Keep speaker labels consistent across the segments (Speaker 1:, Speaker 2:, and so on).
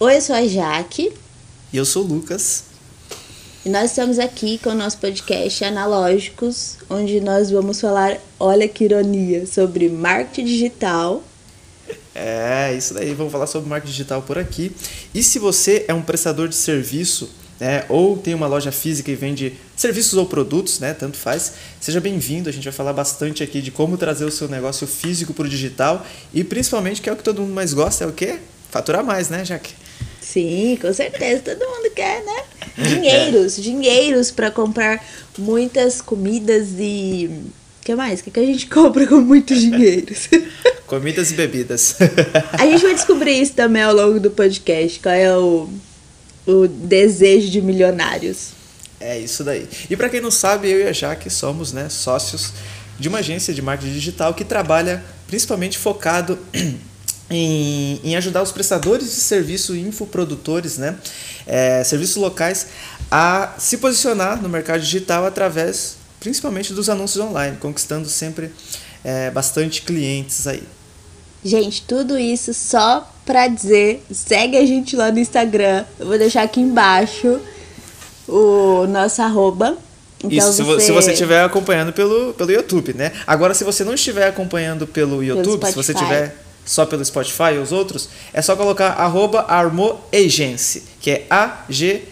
Speaker 1: Oi, eu sou a Jaque.
Speaker 2: E eu sou o Lucas.
Speaker 1: E nós estamos aqui com o nosso podcast Analógicos, onde nós vamos falar, olha que ironia, sobre marketing digital.
Speaker 2: É, isso daí, vamos falar sobre marketing digital por aqui. E se você é um prestador de serviço, né, ou tem uma loja física e vende serviços ou produtos, né, tanto faz, seja bem-vindo. A gente vai falar bastante aqui de como trazer o seu negócio físico para o digital e principalmente que é o que todo mundo mais gosta, é o quê? Faturar mais, né, Jaque?
Speaker 1: Sim, com certeza, todo mundo quer, né? Dinheiros, é. dinheiros para comprar muitas comidas e o que mais? O que, que a gente compra com muitos dinheiros?
Speaker 2: Comidas e bebidas.
Speaker 1: a gente vai descobrir isso também ao longo do podcast, qual é o, o desejo de milionários.
Speaker 2: É isso daí. E para quem não sabe, eu e a Jaque somos né, sócios de uma agência de marketing digital que trabalha principalmente focado em, em, ajudar os prestadores de serviço infoprodutores, né, é, serviços locais, a se posicionar no mercado digital através principalmente dos anúncios online, conquistando sempre é, bastante clientes aí.
Speaker 1: Gente, tudo isso só pra dizer, segue a gente lá no Instagram. Eu vou deixar aqui embaixo o nosso arroba.
Speaker 2: Então isso, se você... se você estiver acompanhando pelo, pelo YouTube, né? Agora, se você não estiver acompanhando pelo YouTube, pelo se você estiver só pelo Spotify e os outros, é só colocar arroba que é A-G-E-N-C-Y.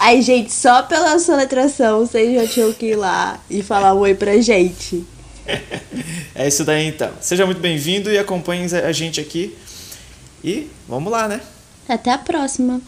Speaker 1: Aí, gente, só pela soletração vocês já tinham que ir lá e falar um oi pra gente.
Speaker 2: É isso daí então. Seja muito bem-vindo e acompanhe a gente aqui. E vamos lá, né?
Speaker 1: Até a próxima.